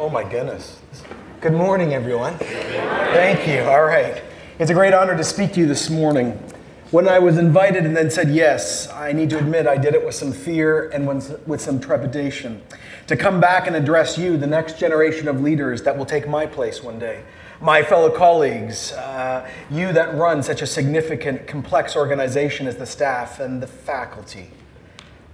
Oh my goodness. Good morning, everyone. Thank you. All right. It's a great honor to speak to you this morning. When I was invited and then said yes, I need to admit I did it with some fear and with some trepidation. To come back and address you, the next generation of leaders that will take my place one day. My fellow colleagues, uh, you that run such a significant, complex organization as the staff and the faculty.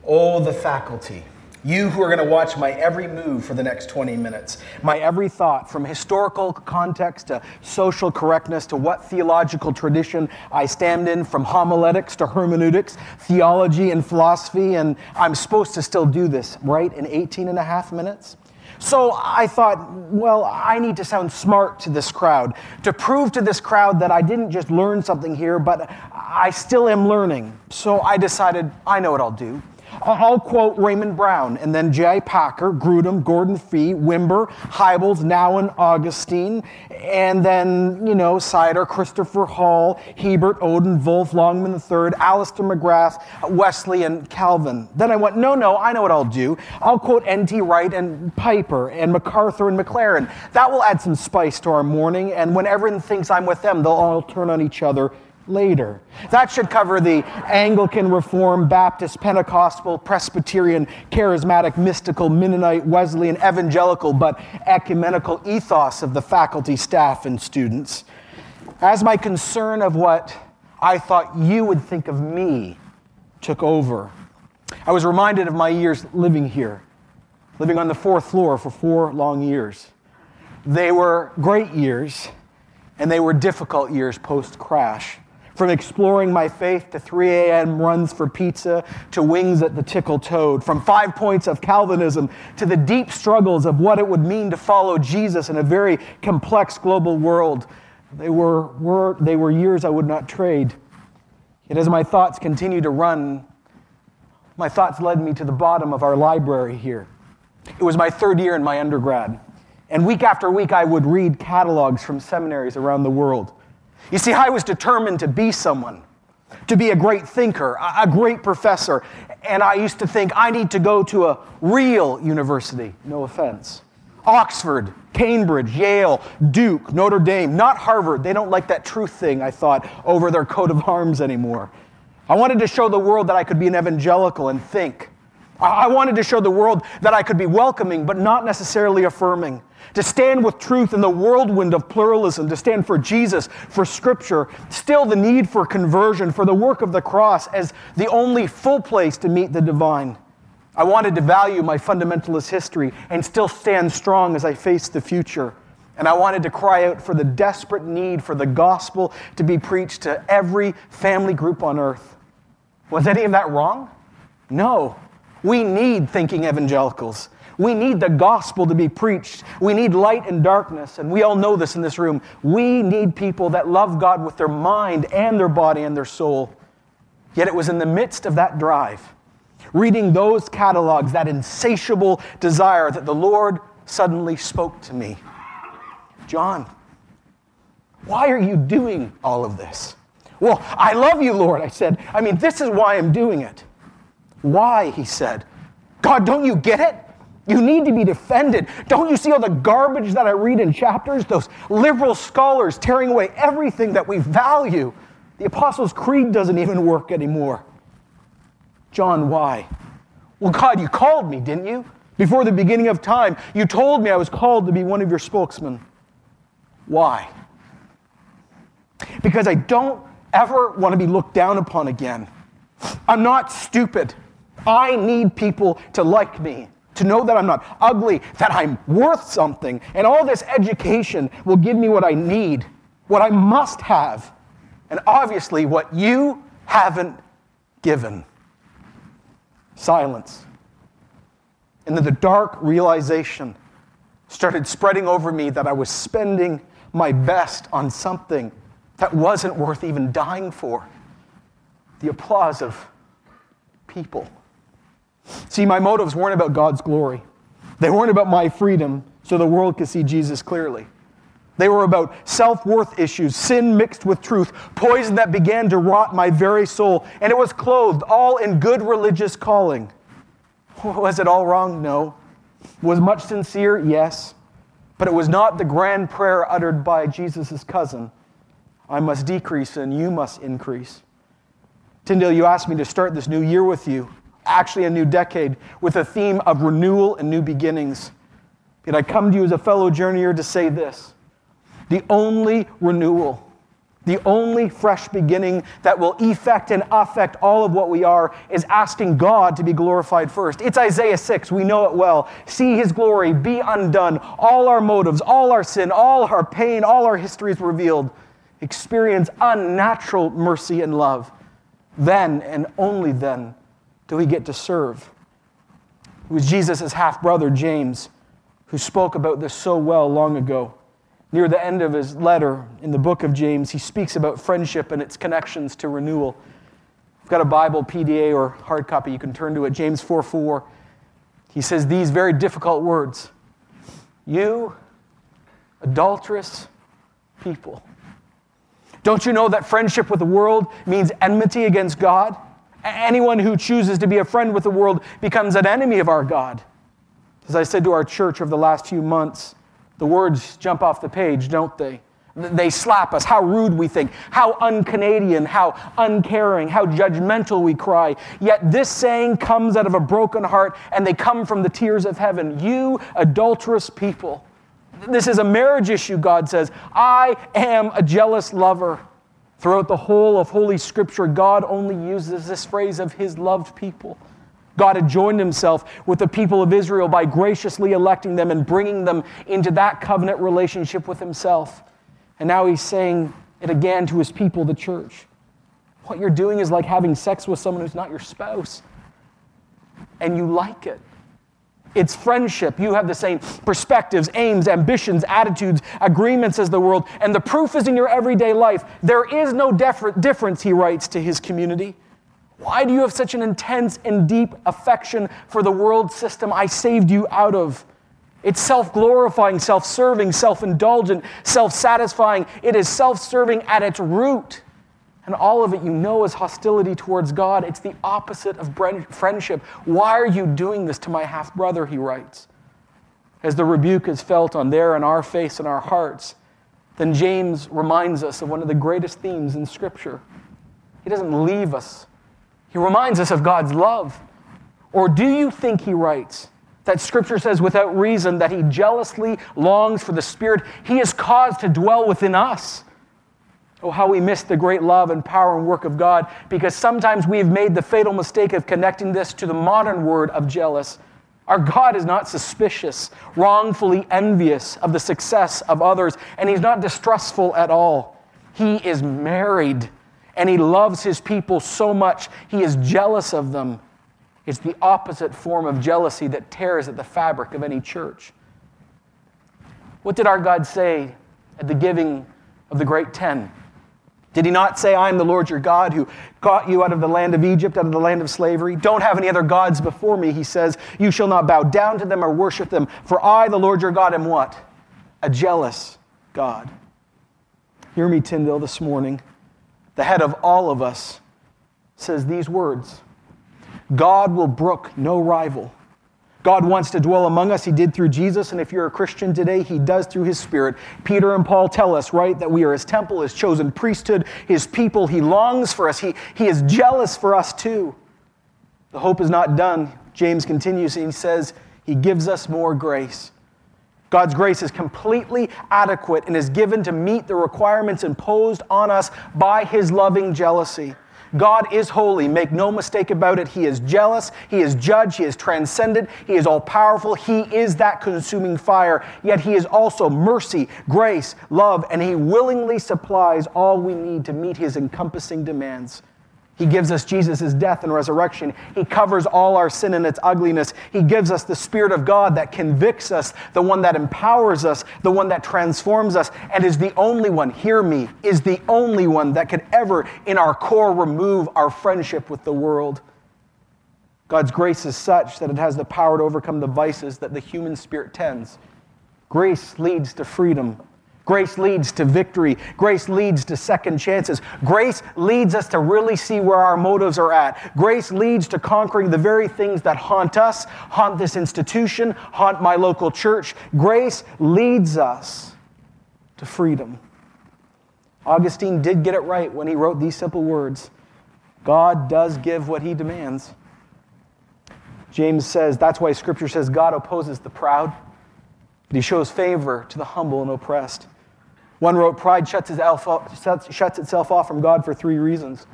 Oh, the faculty. You who are going to watch my every move for the next 20 minutes, my every thought, from historical context to social correctness to what theological tradition I stand in, from homiletics to hermeneutics, theology and philosophy, and I'm supposed to still do this, right, in 18 and a half minutes? So I thought, well, I need to sound smart to this crowd, to prove to this crowd that I didn't just learn something here, but I still am learning. So I decided, I know what I'll do. I'll quote Raymond Brown, and then J. Packer, Grudem, Gordon Fee, Wimber, Hybels, Nouwen, Augustine, and then, you know, Sider, Christopher Hall, Hebert, Oden, Wolf, Longman III, Alister McGrath, Wesley, and Calvin. Then I went, no, no, I know what I'll do. I'll quote N.T. Wright and Piper and MacArthur and McLaren. That will add some spice to our morning, and when everyone thinks I'm with them, they'll all turn on each other later. That should cover the Anglican, Reformed, Baptist, Pentecostal, Presbyterian, Charismatic, Mystical, Mennonite, Wesleyan, Evangelical, but ecumenical ethos of the faculty, staff, and students. As my concern of what I thought you would think of me took over, I was reminded of my years living here, living on the fourth floor for four long years. They were great years, and they were difficult years post crash. From exploring my faith to 3 a.m. runs for pizza to wings at the Tickle Toad. From five points of Calvinism to the deep struggles of what it would mean to follow Jesus in a very complex global world. They were, were, they were years I would not trade. Yet as my thoughts continue to run, my thoughts led me to the bottom of our library here. It was my third year in my undergrad. And week after week, I would read catalogs from seminaries around the world. You see, I was determined to be someone, to be a great thinker, a great professor. And I used to think I need to go to a real university, no offense. Oxford, Cambridge, Yale, Duke, Notre Dame, not Harvard. They don't like that truth thing, I thought, over their coat of arms anymore. I wanted to show the world that I could be an evangelical and think. I wanted to show the world that I could be welcoming, but not necessarily affirming to stand with truth in the whirlwind of pluralism, to stand for Jesus, for Scripture, still the need for conversion, for the work of the cross as the only full place to meet the divine. I wanted to value my fundamentalist history and still stand strong as I face the future. And I wanted to cry out for the desperate need for the gospel to be preached to every family group on earth. Was any of that wrong? No. We need thinking evangelicals. We need the gospel to be preached. We need light and darkness, and we all know this in this room. We need people that love God with their mind and their body and their soul. Yet it was in the midst of that drive, reading those catalogs, that insatiable desire, that the Lord suddenly spoke to me John, why are you doing all of this? Well, I love you, Lord, I said. I mean, this is why I'm doing it. Why, he said. God, don't you get it? You need to be defended. Don't you see all the garbage that I read in chapters? Those liberal scholars tearing away everything that we value. The Apostles' Creed doesn't even work anymore. John, why? Well, God, you called me, didn't you? Before the beginning of time, you told me I was called to be one of your spokesmen. Why? Because I don't ever want to be looked down upon again. I'm not stupid. I need people to like me to know that I'm not ugly, that I'm worth something. And all this education will give me what I need, what I must have, and obviously what you haven't given. Silence. And then the dark realization started spreading over me that I was spending my best on something that wasn't worth even dying for the applause of people. See, my motives weren't about God's glory. They weren't about my freedom so the world could see Jesus clearly. They were about self worth issues, sin mixed with truth, poison that began to rot my very soul, and it was clothed all in good religious calling. Was it all wrong? No. Was much sincere? Yes. But it was not the grand prayer uttered by Jesus' cousin I must decrease and you must increase. Tyndale, you asked me to start this new year with you, actually a new decade, with a theme of renewal and new beginnings. Yet I come to you as a fellow journeyer to say this the only renewal the only fresh beginning that will effect and affect all of what we are is asking God to be glorified first. It's Isaiah 6. We know it well. See his glory, be undone. All our motives, all our sin, all our pain, all our histories revealed. Experience unnatural mercy and love. Then and only then do we get to serve. It was Jesus' half brother, James, who spoke about this so well long ago. Near the end of his letter in the book of James, he speaks about friendship and its connections to renewal. I've got a Bible, PDA, or hard copy. You can turn to it. James 4 4. He says these very difficult words You, adulterous people. Don't you know that friendship with the world means enmity against God? Anyone who chooses to be a friend with the world becomes an enemy of our God. As I said to our church over the last few months, the words jump off the page, don't they? They slap us, how rude we think, how un Canadian, how uncaring, how judgmental we cry. Yet this saying comes out of a broken heart and they come from the tears of heaven. You adulterous people. This is a marriage issue, God says. I am a jealous lover. Throughout the whole of Holy Scripture, God only uses this phrase of his loved people. God had joined himself with the people of Israel by graciously electing them and bringing them into that covenant relationship with himself. And now he's saying it again to his people, the church. What you're doing is like having sex with someone who's not your spouse, and you like it. It's friendship. You have the same perspectives, aims, ambitions, attitudes, agreements as the world, and the proof is in your everyday life. There is no difference, he writes to his community. Why do you have such an intense and deep affection for the world system I saved you out of? It's self glorifying, self serving, self indulgent, self satisfying. It is self serving at its root. And all of it you know is hostility towards God. It's the opposite of friendship. Why are you doing this to my half brother? He writes. As the rebuke is felt on their and our face and our hearts, then James reminds us of one of the greatest themes in Scripture. He doesn't leave us he reminds us of God's love. Or do you think he writes that Scripture says without reason that he jealously longs for the Spirit he has caused to dwell within us? Oh, how we miss the great love and power and work of God because sometimes we have made the fatal mistake of connecting this to the modern word of jealous. Our God is not suspicious, wrongfully envious of the success of others, and He's not distrustful at all. He is married and he loves his people so much, he is jealous of them. It's the opposite form of jealousy that tears at the fabric of any church. What did our God say at the giving of the great ten? Did he not say, I am the Lord your God who got you out of the land of Egypt, out of the land of slavery? Don't have any other gods before me, he says. You shall not bow down to them or worship them, for I, the Lord your God, am what? A jealous God. Hear me, Tyndale, this morning the head of all of us, says these words God will brook no rival. God wants to dwell among us. He did through Jesus. And if you're a Christian today, He does through His Spirit. Peter and Paul tell us, right, that we are His temple, His chosen priesthood, His people. He longs for us. He, he is jealous for us too. The hope is not done. James continues and he says, He gives us more grace. God's grace is completely adequate and is given to meet the requirements imposed on us by His loving jealousy. God is holy, make no mistake about it. He is jealous, He is judge, He is transcendent, He is all powerful, He is that consuming fire. Yet He is also mercy, grace, love, and He willingly supplies all we need to meet His encompassing demands. He gives us Jesus' death and resurrection. He covers all our sin and its ugliness. He gives us the Spirit of God that convicts us, the one that empowers us, the one that transforms us, and is the only one, hear me, is the only one that could ever, in our core, remove our friendship with the world. God's grace is such that it has the power to overcome the vices that the human spirit tends. Grace leads to freedom. Grace leads to victory. Grace leads to second chances. Grace leads us to really see where our motives are at. Grace leads to conquering the very things that haunt us, haunt this institution, haunt my local church. Grace leads us to freedom. Augustine did get it right when he wrote these simple words God does give what he demands. James says that's why scripture says God opposes the proud, but he shows favor to the humble and oppressed. One wrote, Pride shuts itself, off, from God for three reasons.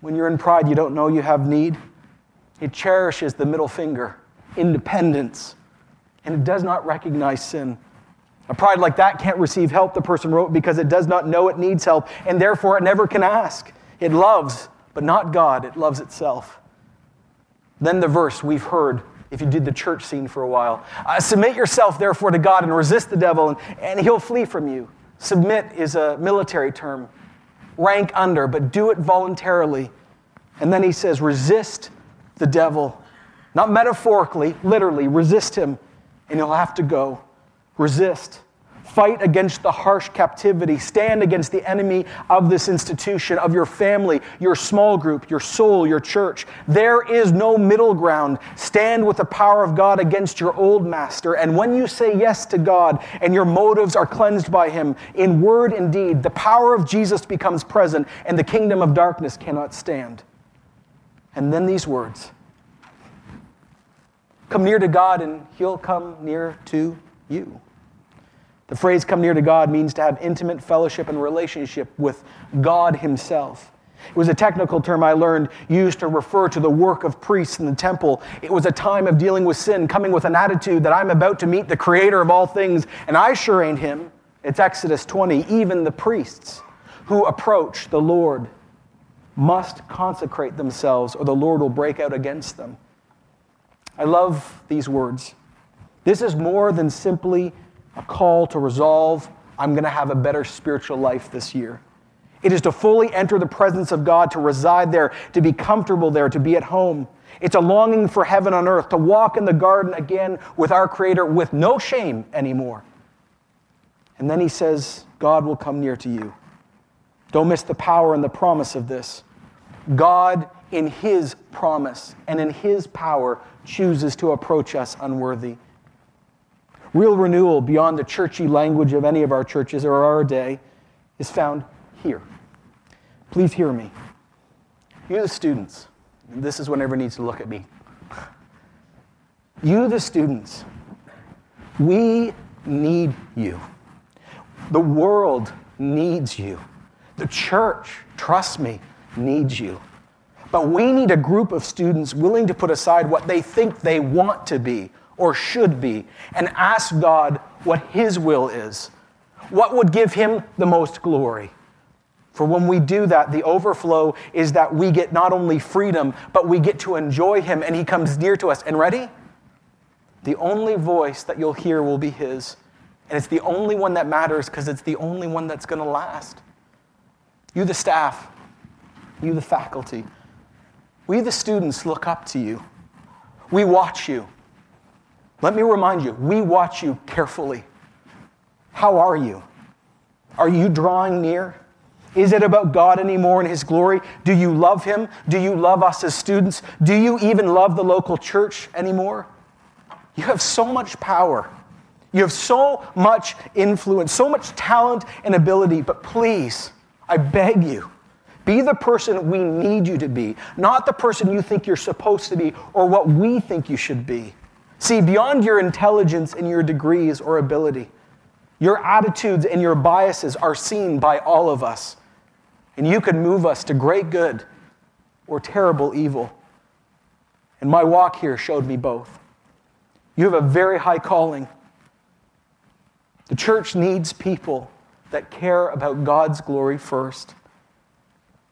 When you're in pride, you don't know you have need. It cherishes the middle finger, independence, and it does not recognize sin. A pride like that can't receive help, the person wrote, because it does not know it needs help, and therefore it never can ask. It loves, but not God, it loves itself. Then the verse we've heard if you did the church scene for a while. Uh, submit yourself, therefore, to God and resist the devil, and, and he'll flee from you. Submit is a military term. Rank under, but do it voluntarily. And then he says, resist the devil. Not metaphorically, literally, resist him, and he'll have to go. Resist. Fight against the harsh captivity. Stand against the enemy of this institution, of your family, your small group, your soul, your church. There is no middle ground. Stand with the power of God against your old master. And when you say yes to God and your motives are cleansed by Him, in word and deed, the power of Jesus becomes present and the kingdom of darkness cannot stand. And then these words Come near to God and He'll come near to you. The phrase come near to God means to have intimate fellowship and relationship with God Himself. It was a technical term I learned used to refer to the work of priests in the temple. It was a time of dealing with sin, coming with an attitude that I'm about to meet the creator of all things, and I sure ain't him. It's Exodus 20. Even the priests who approach the Lord must consecrate themselves, or the Lord will break out against them. I love these words. This is more than simply a call to resolve, I'm going to have a better spiritual life this year. It is to fully enter the presence of God, to reside there, to be comfortable there, to be at home. It's a longing for heaven on earth, to walk in the garden again with our Creator with no shame anymore. And then he says, God will come near to you. Don't miss the power and the promise of this. God, in his promise and in his power, chooses to approach us unworthy. Real renewal beyond the churchy language of any of our churches or our day is found here. Please hear me. You, the students, this is when everyone needs to look at me. You, the students, we need you. The world needs you. The church, trust me, needs you. But we need a group of students willing to put aside what they think they want to be or should be and ask God what His will is. What would give Him the most glory? For when we do that, the overflow is that we get not only freedom, but we get to enjoy Him and He comes near to us. And ready? The only voice that you'll hear will be His. And it's the only one that matters because it's the only one that's going to last. You, the staff, you, the faculty, we, the students, look up to you. We watch you. Let me remind you, we watch you carefully. How are you? Are you drawing near? Is it about God anymore and His glory? Do you love Him? Do you love us as students? Do you even love the local church anymore? You have so much power. You have so much influence, so much talent and ability, but please, I beg you, be the person we need you to be, not the person you think you're supposed to be or what we think you should be. See, beyond your intelligence and your degrees or ability, your attitudes and your biases are seen by all of us. And you can move us to great good or terrible evil. And my walk here showed me both. You have a very high calling. The church needs people that care about God's glory first.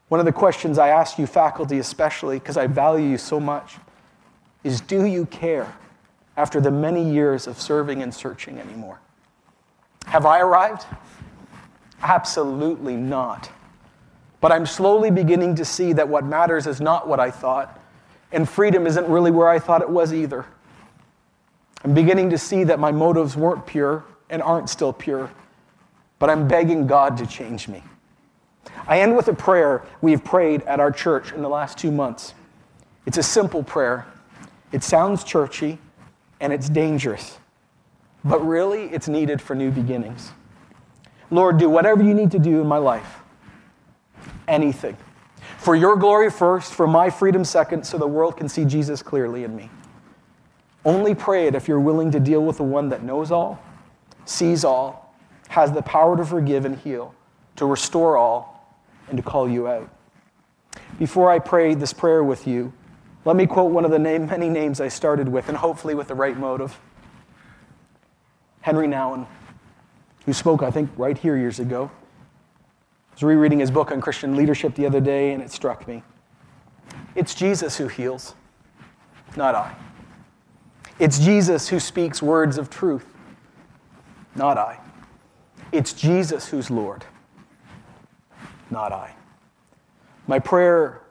One of the questions I ask you, faculty especially, because I value you so much, is do you care? After the many years of serving and searching anymore. Have I arrived? Absolutely not. But I'm slowly beginning to see that what matters is not what I thought, and freedom isn't really where I thought it was either. I'm beginning to see that my motives weren't pure and aren't still pure. but I'm begging God to change me. I end with a prayer we've prayed at our church in the last two months. It's a simple prayer. It sounds churchy and it's dangerous, but really it's needed for new beginnings. Lord, do whatever you need to do in my life. Anything. For your glory first, for my freedom second, so the world can see Jesus clearly in me. Only pray it if you're willing to deal with the one that knows all, sees all, has the power to forgive and heal, to restore all, and to call you out. Before I pray this prayer with you, let me quote one of the name, many names I started with, and hopefully with the right motive. Henri Nouwen, who spoke, I think, right here years ago. I was rereading his book on Christian leadership the other day, and it struck me. It's Jesus who heals, not I. It's Jesus who speaks words of truth, not I. It's Jesus who's Lord, not I. My prayer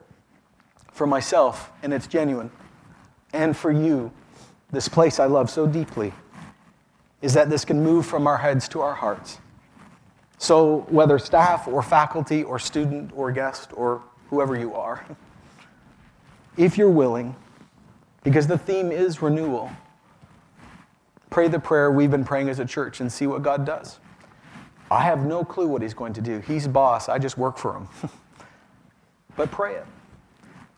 for myself, and it's genuine, and for you, this place I love so deeply, is that this can move from our heads to our hearts. So, whether staff or faculty or student or guest or whoever you are, if you're willing, because the theme is renewal, pray the prayer we've been praying as a church and see what God does. I have no clue what He's going to do. He's boss, I just work for Him. but pray it.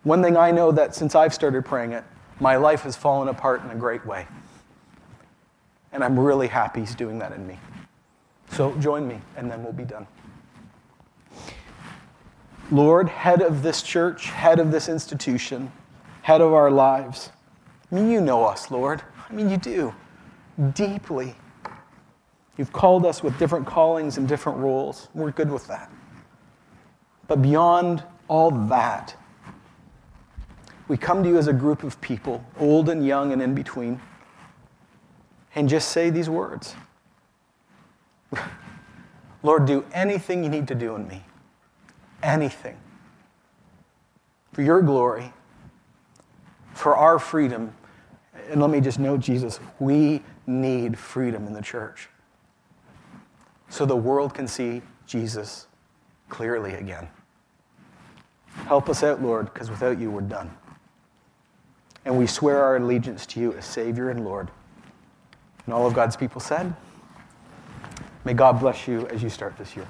One thing I know that since I've started praying it, my life has fallen apart in a great way. And I'm really happy He's doing that in me. So join me, and then we'll be done. Lord, head of this church, head of this institution, head of our lives. I mean, you know us, Lord. I mean, you do. Deeply. You've called us with different callings and different roles. We're good with that. But beyond all that, we come to you as a group of people, old and young and in between, and just say these words Lord, do anything you need to do in me. Anything. For your glory, for our freedom. And let me just note, Jesus, we need freedom in the church so the world can see Jesus clearly again. Help us out, Lord, because without you, we're done. And we swear our allegiance to you as Savior and Lord. And all of God's people said, May God bless you as you start this year.